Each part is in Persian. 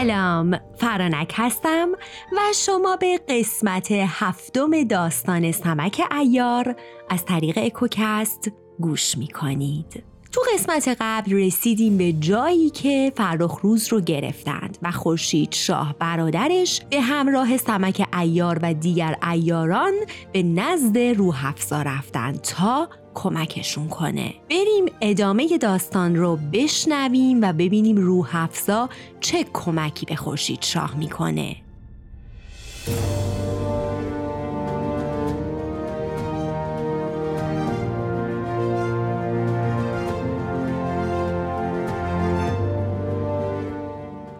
سلام فرانک هستم و شما به قسمت هفتم داستان سمک ایار از طریق اکوکست گوش می کنید تو قسمت قبل رسیدیم به جایی که فرخ روز رو گرفتند و خورشید شاه برادرش به همراه سمک ایار و دیگر ایاران به نزد روح افزا رفتند تا کمکشون کنه. بریم ادامه داستان رو بشنویم و ببینیم روح افزا چه کمکی به خورشید شاه می‌کنه.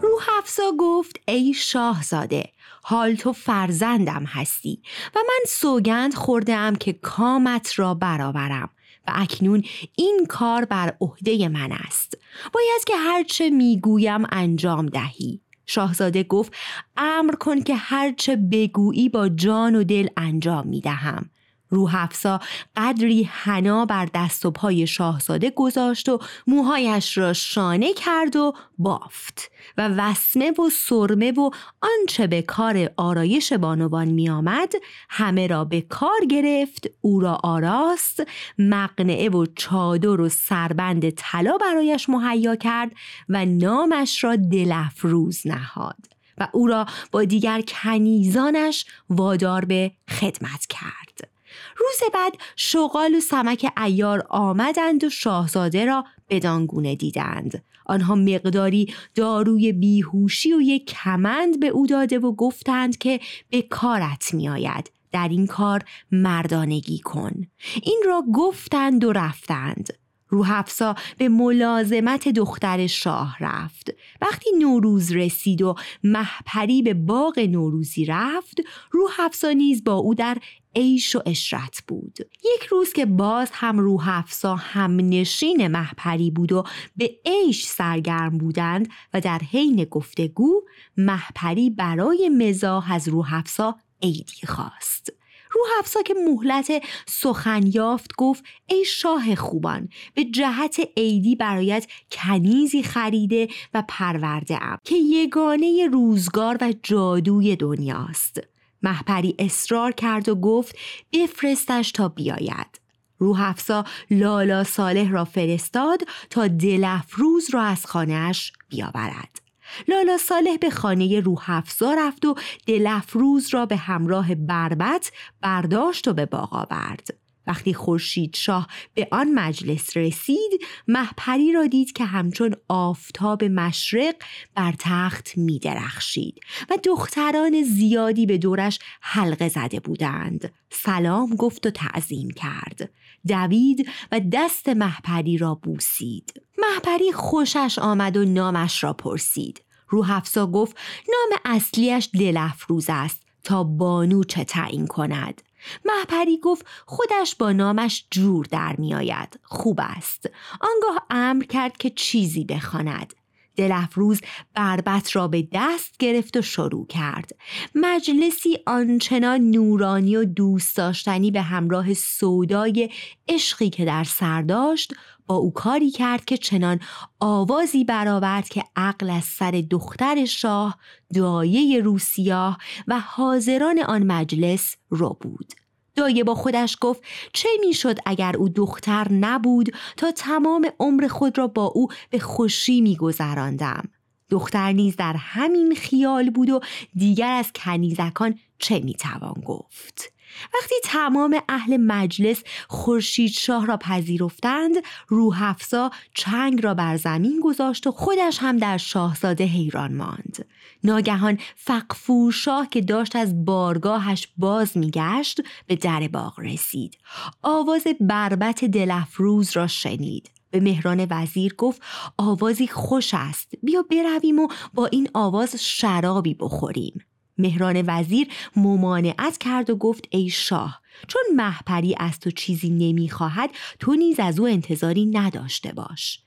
روح افزا گفت ای شاهزاده حال تو فرزندم هستی و من سوگند خوردم که کامت را برآورم و اکنون این کار بر عهده من است. باید که هرچه می‌گویم انجام دهی. شاهزاده گفت امر کن که هرچه بگویی با جان و دل انجام می‌دهم. روح افسا قدری حنا بر دست و پای شاهزاده گذاشت و موهایش را شانه کرد و بافت و وسمه و سرمه و آنچه به کار آرایش بانوان می آمد همه را به کار گرفت او را آراست مقنعه و چادر و سربند طلا برایش مهیا کرد و نامش را دلفروز نهاد و او را با دیگر کنیزانش وادار به خدمت کرد. روز بعد شغال و سمک ایار آمدند و شاهزاده را بدانگونه دیدند. آنها مقداری داروی بیهوشی و یک کمند به او داده و گفتند که به کارت میآید. در این کار مردانگی کن. این را گفتند و رفتند. روح افسا به ملازمت دختر شاه رفت. وقتی نوروز رسید و محپری به باغ نوروزی رفت روح افسا نیز با او در عیش و اشرت بود. یک روز که باز هم روح افسا هم نشین محپری بود و به عیش سرگرم بودند و در حین گفتگو محپری برای مزاح از روح افسا عیدی خواست. روح افسا که مهلت سخن یافت گفت ای شاه خوبان به جهت عیدی برایت کنیزی خریده و پرورده ام که یگانه روزگار و جادوی دنیاست. محپری اصرار کرد و گفت بفرستش تا بیاید. روح افسا لالا صالح را فرستاد تا دلفروز را از خانهاش بیاورد. لالا صالح به خانه روح افزا رفت و دلفروز را به همراه بربت برداشت و به باغ آورد. وقتی خورشید شاه به آن مجلس رسید محپری را دید که همچون آفتاب مشرق بر تخت می درخشید و دختران زیادی به دورش حلقه زده بودند. سلام گفت و تعظیم کرد. دوید و دست محپری را بوسید. محپری خوشش آمد و نامش را پرسید. روح افزا گفت نام اصلیش دلفروز است. تا بانو چه تعیین کند؟ محپری گفت خودش با نامش جور در میآید. خوب است. آنگاه امر کرد که چیزی بخواند. دلفروز بربت را به دست گرفت و شروع کرد. مجلسی آنچنان نورانی و دوست داشتنی به همراه سودای عشقی که در سر داشت او کاری کرد که چنان آوازی برآورد که عقل از سر دختر شاه دایه روسیاه و حاضران آن مجلس رو بود. دایه با خودش گفت چه می‌شد اگر او دختر نبود تا تمام عمر خود را با او به خوشی میگذراندم؟ دختر نیز در همین خیال بود و دیگر از کنیزکان چه می‌توان گفت؟ وقتی تمام اهل مجلس خورشید شاه را پذیرفتند روح افزا چنگ را بر زمین گذاشت و خودش هم در شاهزاده حیران ماند. ناگهان فقفور شاه که داشت از بارگاهش باز میگشت به در باغ رسید. آواز بربت دلفروز را شنید. به مهران وزیر گفت آوازی خوش است. بیا برویم و با این آواز شرابی بخوریم. مهران وزیر ممانعت کرد و گفت ای شاه چون محپری از تو چیزی نمی‌خواهد تو نیز از او انتظاری نداشته باش.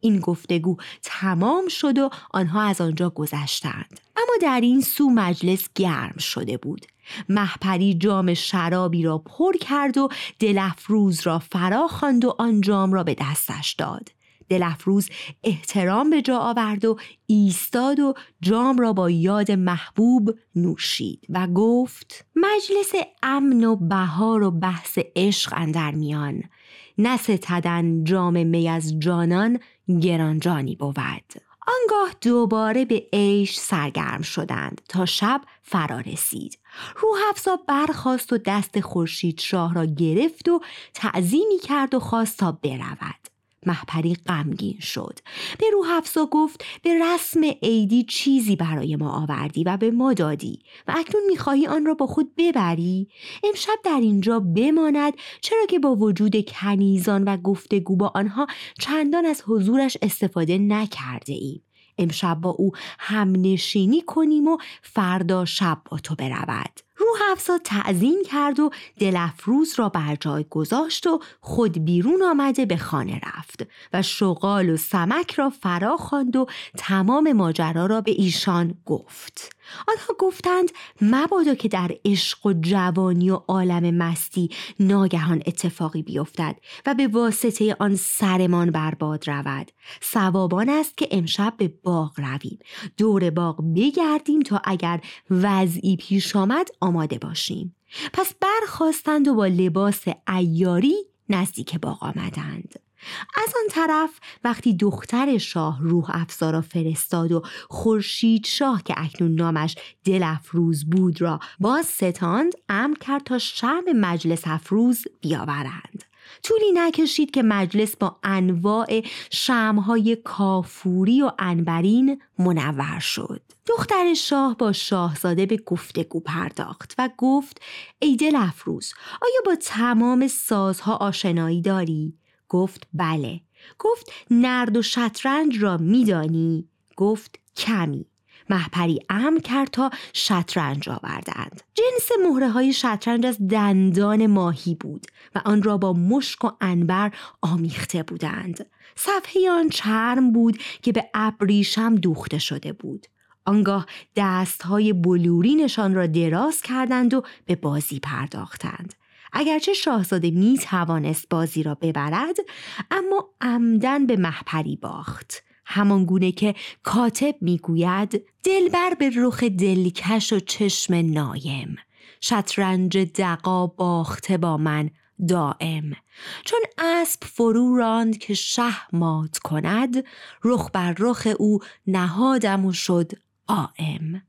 این گفتگو تمام شد و آنها از آنجا گذشتند. اما در این سو مجلس گرم شده بود. محپری جام شرابی را پر کرد و دلفروز را فرا خواند و آن جام را به دستش داد. دلفروز احترام به جا آورد و ایستاد و جام را با یاد محبوب نوشید و گفت مجلس امن و بهار و بحث عشق اندر میان. نستدن جام می از جانان گرانجانی بود. آنگاه دوباره به عیش سرگرم شدند تا شب فرا رسید. روح افزا برخواست و دست خورشید شاه را گرفت و تعظیمی کرد و خواست تا برود. محپری غمگین شد. به روح افزا گفت به رسم عیدی چیزی برای ما آوردی و به ما دادی و اکنون می‌خواهی آن را با خود ببری؟ امشب در اینجا بماند چرا که با وجود کنیزان و گفتگو با آنها چندان از حضورش استفاده نکرده ایم. امشب با او همنشینی کنیم و فردا شب با تو برود. افزا تعظیم کرد و دلفروز را بر جای گذاشت و خود بیرون آمده به خانه رفت و شغال و سمک را فرا خواند و تمام ماجرا را به ایشان گفت. آنها گفتند مبادا که در عشق و جوانی و عالم مستی ناگهان اتفاقی بیفتد و به واسطه آن سرمان برباد رود. سوابان است که امشب به باغ رویم. دور باغ بگردیم تا اگر وضعی پیش آمد آماده باشیم. پس برخواستند و با لباس ایاری نزدیک باغ آمدند. از آن طرف وقتی دختر شاه روح افزا را فرستاد و خورشید شاه که اکنون نامش دل افروز بود را باز ستاند امر کرد تا شم مجلس افروز بیاورند طولی نکشید که مجلس با انواع شمهای کافوری و انبرین منور شد دختر شاه با شاهزاده به گفتگو پرداخت و گفت ای دل افروز آیا با تمام سازها آشنایی داری؟ گفت بله. گفت نرد و شطرنج را میدانی؟ گفت کمی. محپری امر کرد تا شطرنج آوردند. جنس مهره های شطرنج از دندان ماهی بود و آن را با مشک و انبر آمیخته بودند. صفحه آن چرم بود که به ابریشم دوخته شده بود. آنگاه دست های بلورینشان را دراز کردند و به بازی پرداختند. اگرچه شاهزاده می توانست بازی را ببرد اما عمدن به محپری باخت. همان گونه که کاتب می‌گوید دلبر به رخ دلکش و چشم نایم. شطرنج دقا باخته با من دائم چون اسب فرو راند که شه مات کند رخ بر رخ او نهادم و شد آم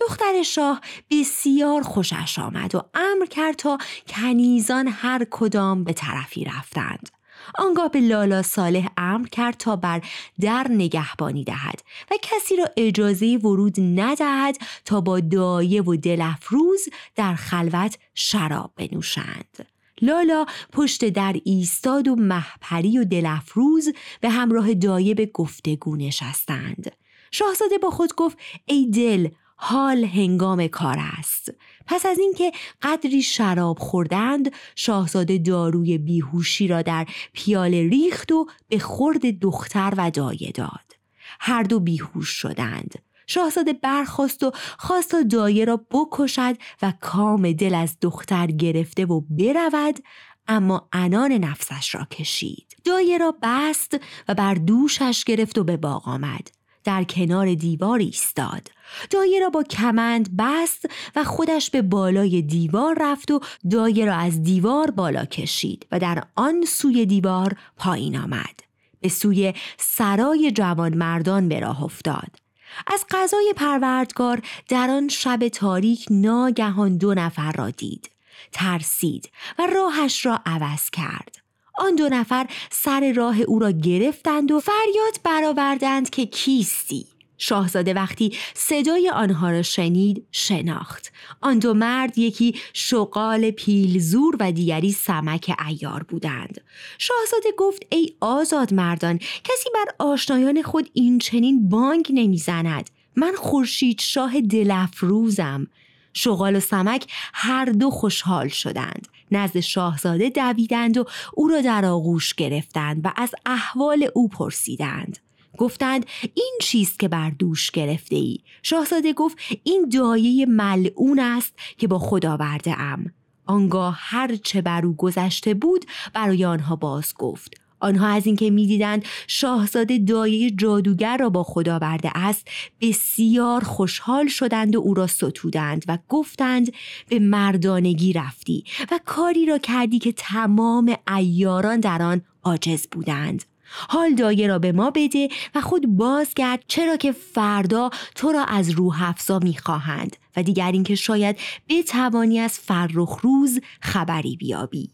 دختر شاه بسیار خوشش آمد و امر کرد تا کنیزان هر کدام به طرفی رفتند. آنگاه به لالا صالح امر کرد تا بر در نگهبانی دهد و کسی را اجازه ورود ندهد تا با دایه و دلفروز در خلوت شراب بنوشند. لالا پشت در ایستاد و محپری و دلفروز به همراه دایه به گفتگو نشستند. شاهزاده با خود گفت ای دل حال هنگام کار است. پس از اینکه قدری شراب خوردند شاهزاده داروی بیهوشی را در پیاله ریخت و به خورد دختر و دایه داد. هر دو بیهوش شدند. شاهزاده برخواست و خواست تا دایه را بکشد و کام دل از دختر گرفته و برود اما انان نفسش را کشید. دایه را بست و بر دوشش گرفت و به باغ آمد. در کنار دیوار ایستاد. دایه را با کمند بست و خودش به بالای دیوار رفت و دایه را از دیوار بالا کشید و در آن سوی دیوار پایین آمد. به سوی سرای جوان مردان به راه افتاد. از غذای پروردگار در آن شب تاریک ناگهان دو نفر را دید. ترسید و راهش را عوض کرد. آن دو نفر سر راه او را گرفتند و فریاد برآوردند که کیستی. شاهزاده وقتی صدای آنها را شنید شناخت. آن دو مرد یکی شغال پیلزور و دیگری سمک ایار بودند. شاهزاده گفت ای آزاد مردان کسی بر آشنایان خود این چنین بانگ نمی‌زند. من خورشید شاه دلفروزم شغال و سمک هر دو خوشحال شدند. نزد شاهزاده دویدند و او را در آغوش گرفتند و از احوال او پرسیدند. گفتند این چیست که بر دوش گرفته ای شاهزاده گفت این دایه ملعون است که با خدا آورده ام. آنگاه هر چه بر او گذشته بود برای آنها باز گفت. آنها از اینکه می‌دیدند شاهزاده دایه جادوگر را با خود آورده است بسیار خوشحال شدند و او را ستودند و گفتند به مردانگی رفتی و کاری را کردی که تمام ایاران در آن عاجز بودند. حال دایه را به ما بده و خود بازگرد چرا که فردا تو را از روح افزا می‌خواهند و دیگر اینکه شاید بتوانی از فرخ روز خبری بیابی.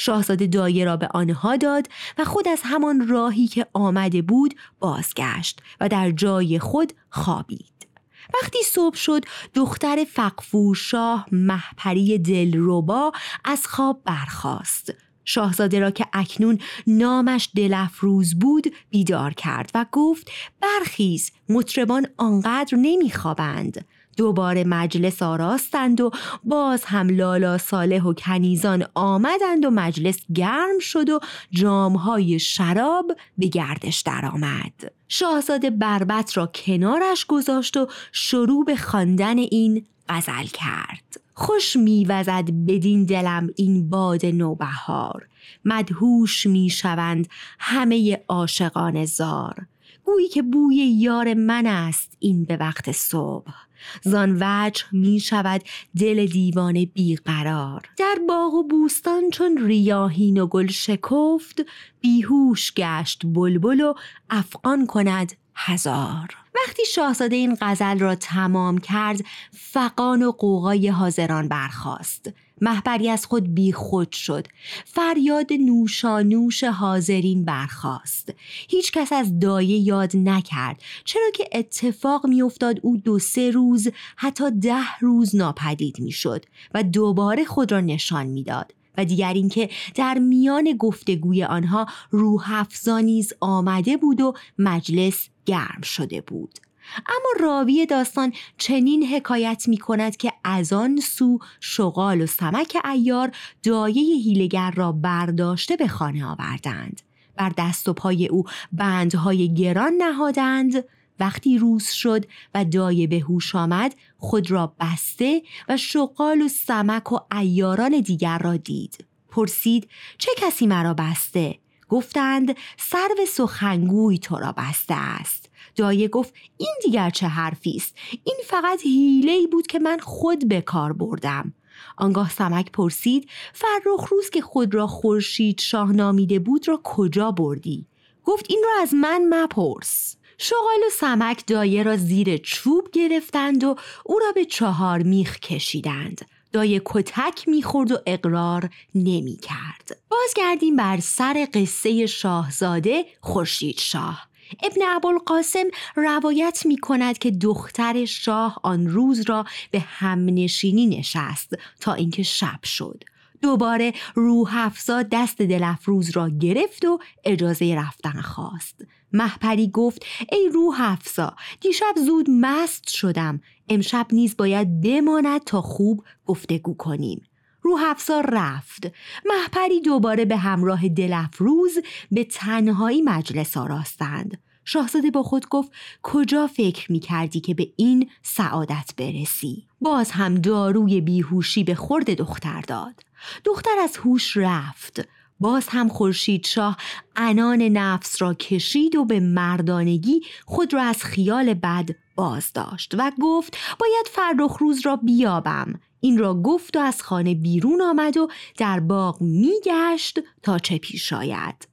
شاهزاده دایه را به آنها داد و خود از همان راهی که آمده بود بازگشت و در جای خود خوابید. وقتی صبح شد دختر فقفور شاه محپری دلربا از خواب برخاست شاهزاده را که اکنون نامش دلفروز بود بیدار کرد و گفت برخیز مطربان آنقدر نمیخوابند دوباره مجلس آراستند و باز هم لالا صالح و کنیزان آمدند و مجلس گرم شد و جامهای شراب به گردش درآمد. شاهزاده بربت را کنارش گذاشت و شروع به خواندن این غزل کرد. خوش میوزد بدین دلم این باد نوبهار مدهوش می‌شوند همه عاشقان زار گویی که بوی یار من است این به وقت صبح زان وجه می شود دل دیوانه بیقرار. در باغ و بوستان چون ریاهین و گل شکفت بیهوش گشت بلبل و افغان کند هزار. وقتی شاهزاده این غزل را تمام کرد فقان و قوقای حاضران برخاست. محبری از خود بی خود شد. فریاد نوشانوش حاضرین برخاست. هیچ کس از دایه یاد نکرد. چرا که اتفاق میافتاد او دو سه روز حتی ده روز ناپدید می‌شد و دوباره خود را نشان می‌داد. و دیگر اینکه در میان گفتگوی آنها روح افزانیز آمده بود و مجلس گرم شده بود. اما راوی داستان چنین حکایت می کند که از آن سو شغال و سمک ایار دایه هیلگر را برداشته به خانه آوردند. بر دست و پای او بندهای گران نهادند. وقتی روز شد و دایه به هوش آمد خود را بسته و شغال و سمک و ایاران دیگر را دید. پرسید چه کسی مرا بسته؟ گفتند سرو سخنگوی تو را بسته است. دایه گفت این دیگر چه حرفی است؟ این فقط حیله بود که من خود به کار بردم. آنگاه سمک پرسید فرخ روز که خود را خورشید شاه نامیده بود را کجا بردی؟ گفت این را از من مپرس. شغال و سمک دایه را زیر چوب گرفتند و او را به چهار میخ کشیدند. دایه کتک می‌خورد و اقرار نمی‌کرد. بازگردیم بر سر قصه شاهزاده خورشید شاه ابن ابوالقاسم روایت می کند که دختر شاه آن روز را به همنشینی نشست تا اینکه شب شد. دوباره روح افزا دست دلفروز را گرفت و اجازه رفتن خواست. محپری گفت ای روح افزا دیشب زود مست شدم. امشب نیز باید بماند تا خوب گفتگو کنیم. روح افزا رفت. محپری دوباره به همراه دلفروز به تنهایی مجلس آراستند. شاهزاده با خود گفت کجا فکر می کردی که به این سعادت برسی؟ باز هم داروی بیهوشی به خورد دختر داد. دختر از هوش رفت. باز هم خورشید شاه انان نفس را کشید و به مردانگی خود را از خیال بد باز داشت و گفت باید فرخ روز را بیابم. این را گفت و از خانه بیرون آمد و در باغ میگشت تا چه پیش آید.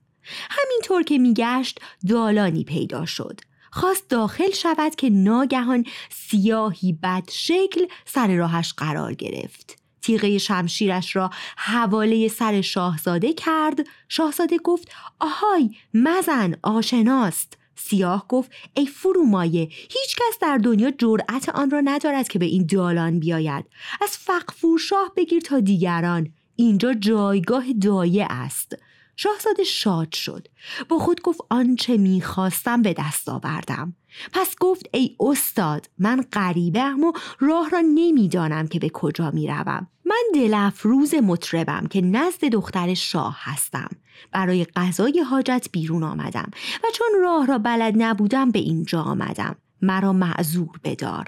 همینطور که میگشت دالانی پیدا شد. خواست داخل شود که ناگهان سیاهی بد شکل سر راهش قرار گرفت. تیغه شمشیرش را حواله سر شاهزاده کرد. شاهزاده گفت آهای مزن آشناست. سیاه گفت ای فرومایه هیچ کس در دنیا جرأت آن را ندارد که به این دالان بیاید. از فقفور شاه بگیر تا دیگران. اینجا جایگاه دایه است. شاهزاده شاد شد. با خود گفت آنچه می‌خواستم به دست آوردم. پس گفت ای استاد من غریبم و راه را نمی‌دانم که به کجا می‌روم. من دلفروز مطربم که نزد دختر شاه هستم. برای غذای حاجت بیرون آمدم و چون راه را بلد نبودم به اینجا آمدم. مرا معذور بدار.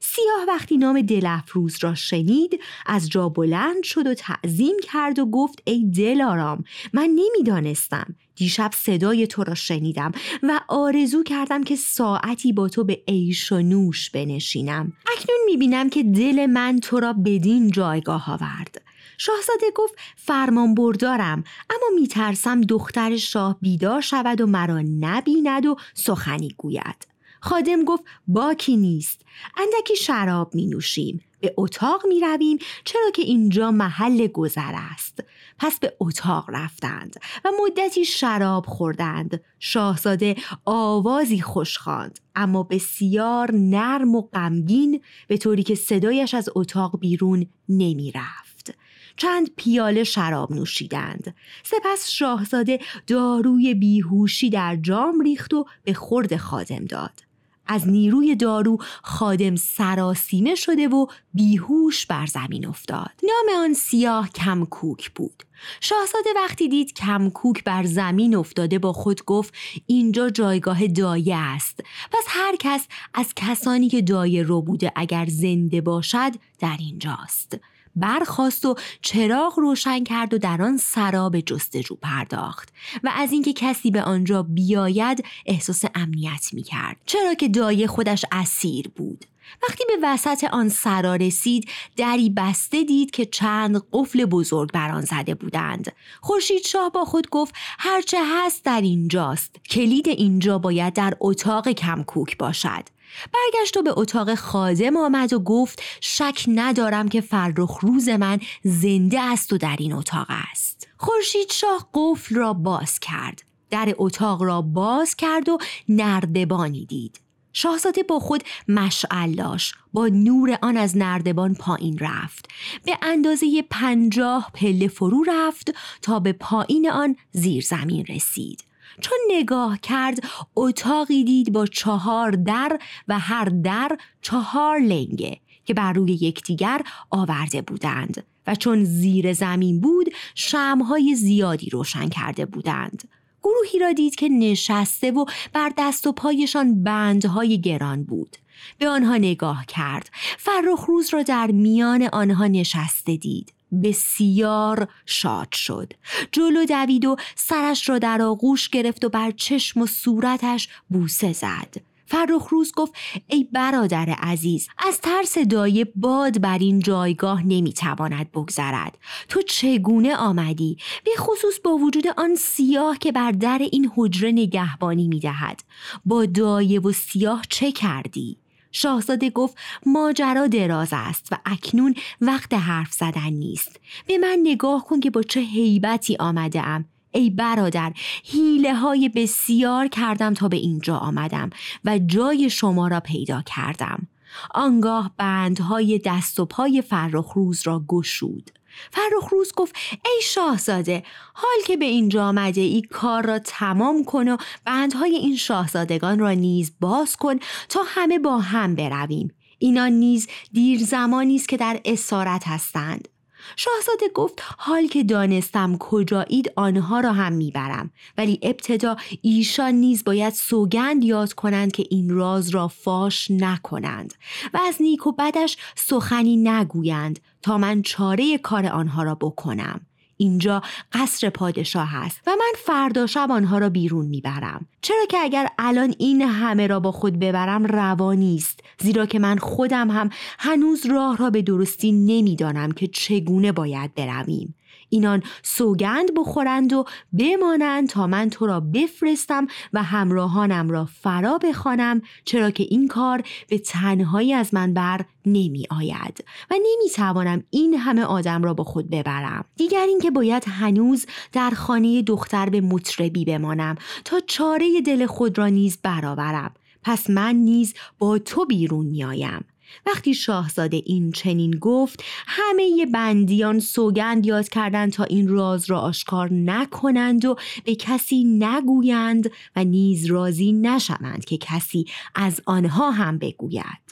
سیاه وقتی نام دلفروز را شنید از جا بلند شد و تعظیم کرد و گفت ای دلارام من نمی‌دانستم دیشب صدای تو را شنیدم و آرزو کردم که ساعتی با تو به عیش و نوش بنشینم. اکنون می‌بینم که دل من تو را بدین جایگاه آورد. شاهزاده گفت فرمان بردارم اما میترسم دختر شاه بیدار شود و مرا نبیند و سخنی گوید. خادم گفت باکی نیست. اندکی شراب می نوشیم به اتاق می رویم چرا که اینجا محل گذر است. پس به اتاق رفتند و مدتی شراب خوردند. شاهزاده آوازی خوش خواند اما بسیار نرم و غمگین به طوری که صدایش از اتاق بیرون نمی رفت چند پیاله شراب نوشیدند. سپس شاهزاده داروی بیهوشی در جام ریخت و به خورد خادم داد. از نیروی دارو خادم سراسیمه شده و بیهوش بر زمین افتاد. نام آن سیاه کمکوک بود. شاهزاده وقتی دید کمکوک بر زمین افتاده با خود گفت اینجا جایگاه دایه است. پس هر کس از کسانی که دایه رو بوده اگر زنده باشد در اینجاست. برخواست و چراغ روشن کرد و در آن سراب جستجو پرداخت و از اینکه کسی به آنجا بیاید احساس امنیت می کرد چرا که دایه خودش اسیر بود. وقتی به وسط آن سرا رسید دری بسته دید که چند قفل بزرگ بر آن زده بودند. خورشید شاه با خود گفت هرچه هست در اینجاست. کلید اینجا باید در اتاق کمکوک باشد. برگشت و به اتاق خادم آمد و گفت شک ندارم که فرخ روز من زنده است و در این اتاق است. خورشید شاه قفل را باز کرد. در اتاق را باز کرد و نردبانی دید. شاهزاده با خود مشعل با نور آن از نردبان پایین رفت. به اندازه پنجاه پله فرو رفت تا به پایین آن زیر زمین رسید. چون نگاه کرد اتاقی دید با چهار در و هر در چهار لنگه که بر روی یکدیگر آورده بودند و چون زیر زمین بود شمهای زیادی روشن کرده بودند. گروهی را دید که نشسته و بر دست و پایشان بندهای گران بود. به آنها نگاه کرد. فرخ روز را در میان آنها نشسته دید. بسیار شاد شد. جلو دوید و سرش را در آغوش گرفت و بر چشم و صورتش بوسه زد. فرخ روز گفت ای برادر عزیز از ترس دایه باد بر این جایگاه نمی‌تواند بگذرد. تو چگونه آمدی؟ به خصوص با وجود آن سیاه که بر در این حجره نگهبانی می‌دهد. با دایه و سیاه چه کردی؟ شاهزاده گفت ماجرا دراز است و اکنون وقت حرف زدن نیست. به من نگاه کن که با چه حیبتی آمده ام. ای برادر حیله های بسیار کردم تا به اینجا آمدم و جای شما را پیدا کردم. آنگاه بندهای دست و پای فرخ روز را گشود. فرخ روز گفت ای شاهزاده حال که به اینجا آمده ای کار را تمام کن و بندهای این شاهزادگان را نیز باز کن تا همه با هم برویم. اینا نیز دیر زمانی است که در اسارت هستند. شاهزاده گفت حال که دانستم کجایید آنها را هم می‌برم. ولی ابتدا ایشان نیز باید سوگند یاد کنند که این راز را فاش نکنند و از نیک و بدش سخنی نگویند تا من چاره کار آنها را بکنم. اینجا قصر پادشاه است و من فردا شب آنها را بیرون می‌برم. چرا که اگر الان این همه را با خود ببرم روا نیست. زیرا که من خودم هم هنوز راه را به درستی نمی‌دانم که چگونه باید برویم. اینان سوگند بخورند و بمانند تا من تو را بفرستم و همراهانم را فرا بخوانم چرا که این کار به تنهایی از من بر نمی آید و نمی توانم این همه آدم را با خود ببرم. دیگر اینکه باید هنوز در خانه دختر به مطربی بمانم تا چاره دل خود را نیز برآورم. پس من نیز با تو بیرون میآیم وقتی شاهزاده این چنین گفت همه بندیان سوگند یاد کردند تا این راز را آشکار نکنند و به کسی نگویند و نیز راضی نشوند که کسی از آنها هم بگوید.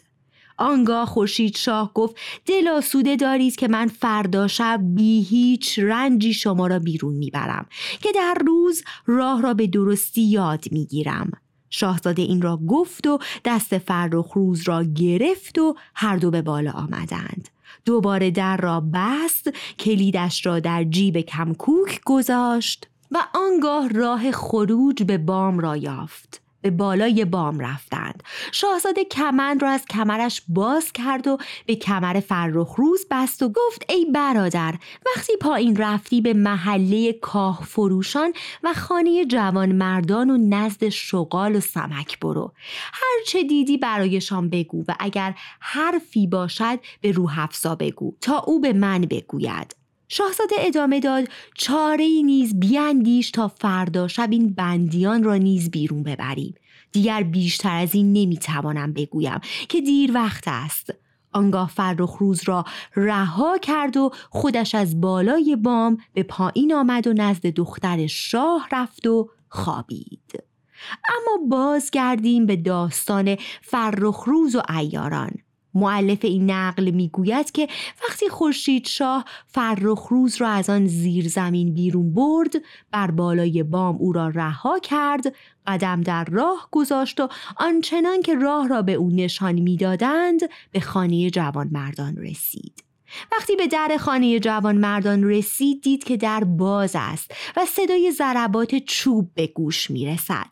آنگاه خورشید شاه گفت دل آسوده دارید که من فردا شب بی هیچ رنجی شما را بیرون می‌برم که در روز راه را به درستی یاد می‌گیرم. شاهزاده این را گفت و دست فرخ روز را گرفت و هر دو به بالا آمدند. دوباره در را بست کلیدش را در جیب کمکوک گذاشت و آنگاه راه خروج به بام را یافت. به بالای بام رفتند. شاهزاده کمند را از کمرش باز کرد و به کمر فرخ روز بست و گفت ای برادر وقتی پایین رفتی به محله کاه فروشان و خانه جوان مردان و نزد شغال و سمک برو. هرچه دیدی برایشان بگو و اگر حرفی باشد به روح افزا بگو تا او به من بگوید. شاهزاده ادامه داد چاره نیز بیاندیش تا فردا شب این بندیان را نیز بیرون ببریم. دیگر بیشتر از این نمی‌توانم بگویم که دیر وقت است. آنگاه فرخ روز را رها کرد و خودش از بالای بام به پایین آمد و نزد دختر شاه رفت و خوابید. اما بازگردیم به داستان فرخ روز و ایاران معلف این نقل می‌گوید که وقتی خورشید شاه فرخ روز را از آن زیر زمین بیرون برد بر بالای بام او را رها کرد قدم در راه گذاشت و آنچنان که راه را به او نشان می‌دادند به خانه جوان مردان رسید. وقتی به در خانه جوان مردان رسید دید که در باز است و صدای ضربات چوب به گوش می رسد.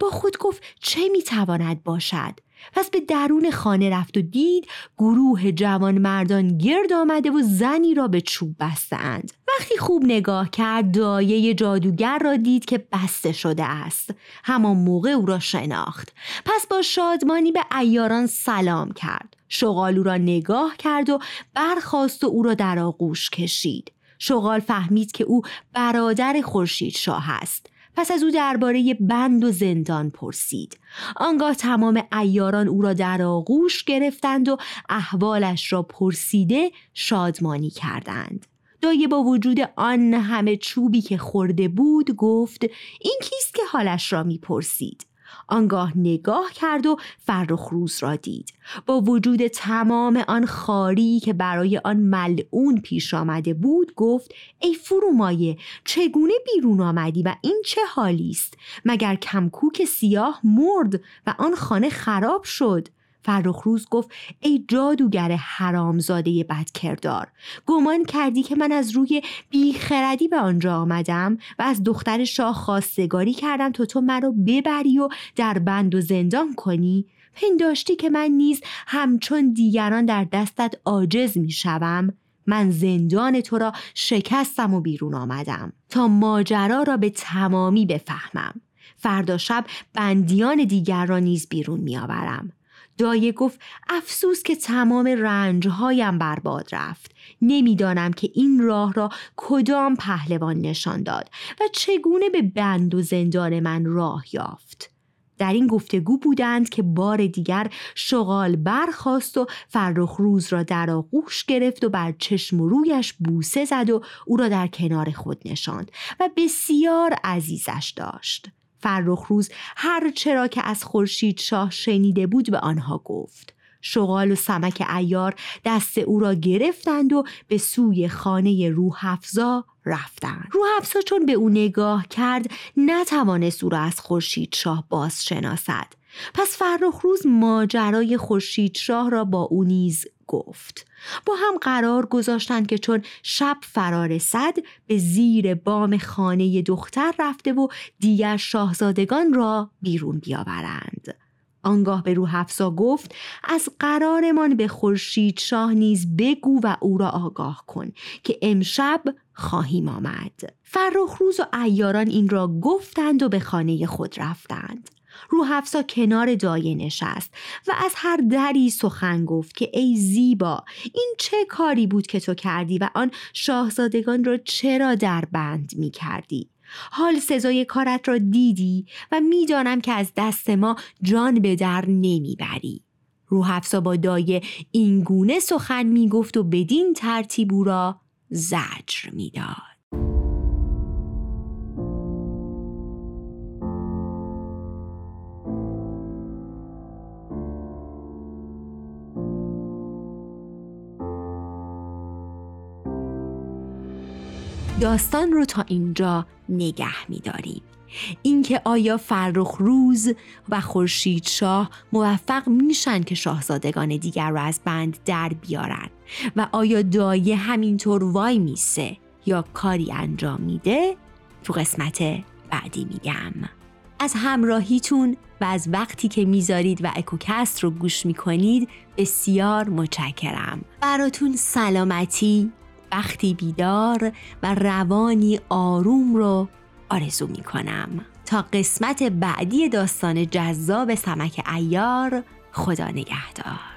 با خود گفت چه می تواند باشد؟ پس به درون خانه رفت و دید گروه جوان مردان گرد آمده و زنی را به چوب بستند وقتی خوب نگاه کرد دایه جادوگر را دید که بسته شده است. همان موقع او را شناخت. پس با شادمانی به ایاران سلام کرد. شغالو را نگاه کرد و برخواست و او را در آغوش کشید. شغال فهمید که او برادر خورشید شاه است. پس از او درباره بند و زندان پرسید. آنگاه تمام ایاران او را در آغوش گرفتند و احوالش را پرسیده شادمانی کردند. دایه با وجود آن همه چوبی که خورده بود گفت این کیست که حالش را می‌پرسید؟ آنگاه نگاه کرد و فرخ روز را دید. با وجود تمام آن خاری که برای آن ملعون پیش آمده بود گفت ای فرومایه چگونه بیرون آمدی و این چه حالی است؟ مگر کمکوک سیاه مرد و آن خانه خراب شد؟ فرخروز گفت ای جادوگر حرامزاده بدکردار گمان کردی که من از روی بیخردی به آنجا آمدم و از دختر شاه خواستگاری کردم تا تو مرا ببری و در بند و زندان کنی؟ پنداشتی که من نیز همچون دیگران در دستت عاجز می شوم من زندان تو را شکستم و بیرون آمدم تا ماجرا را به تمامی بفهمم. فردا شب بندیان دیگر را نیز بیرون میآورم. دایه گفت افسوس که تمام رنجهایم برباد رفت. نمی‌دانم که این راه را کدام پهلوان نشان داد و چگونه به بند و زندان من راه یافت. در این گفتگو بودند که بار دیگر شغال برخواست و فرخ روز را در آغوش گرفت و بر چشم و رویش بوسه زد و او را در کنار خود نشاند و بسیار عزیزش داشت. فرخ روز هر چرا که از خورشید شاه شنیده بود به آنها گفت. شغال و سمک ایار دست او را گرفتند و به سوی خانه روح افزا رفتند. روح افزا چون به او نگاه کرد نتوانست او را از خورشید شاه باز شناسد پس فرخ روز ماجرای خورشید شاه را با او نیز گفت. با هم قرار گذاشتند که چون شب فرا رسد به زیر بام خانه دختر رفته و دیگر شاهزادگان را بیرون بیاورند. آنگاه به روح افزا گفت از قرارمان به خورشید شاه نیز بگو و او را آگاه کن که امشب خواهیم آمد. فرخ روز و ایاران این را گفتند و به خانه خود رفتند. روح افزا کنار دایه نشست و از هر دری سخن گفت که ای زیبا این چه کاری بود که تو کردی و آن شاهزادگان را چرا در بند می کردی؟ حال سزای کارت را دیدی و می‌دانم که از دست ما جان به در نمی‌بری. روح افزا با دایه اینگونه سخن می گفت و بدین ترتیب او را زجر می‌داد. داستان رو تا اینجا نگه میداریم. اینکه آیا فرخ روز و خورشید شاه موفق میشن که شاهزادگان دیگر رو از بند در بیارن و آیا دایه همینطور وای میسه یا کاری انجام میده؟ تو قسمت بعدی میگم. از همراهیتون و از وقتی که می‌ذارید و اکوکست رو گوش می‌کنید بسیار متشکرم. براتون سلامتی وقتی بیدار و روانی آروم رو آرزو می‌کنم. تا قسمت بعدی داستان جذاب سمک ایار خدا نگهدار.